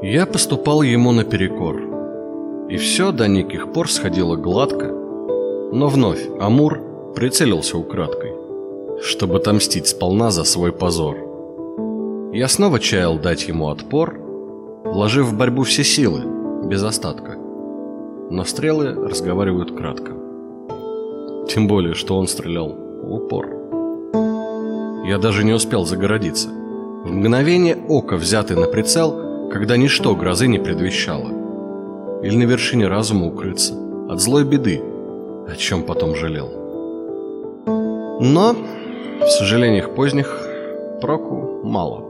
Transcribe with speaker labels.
Speaker 1: Я поступал ему наперекор, и все до неких пор сходило гладко, но вновь Амур прицелился украдкой, чтобы отомстить сполна за свой позор. Я снова чаял дать ему отпор, вложив в борьбу все силы, без остатка. Но стрелы разговаривают кратко. Тем более, что он стрелял в упор. Я даже не успел загородиться. В мгновение ока, взятый на прицел, когда ничто грозы не предвещало. Или на вершине разума укрыться от злой беды, о чем потом жалел. Но, в сожалениях поздних, проку мало.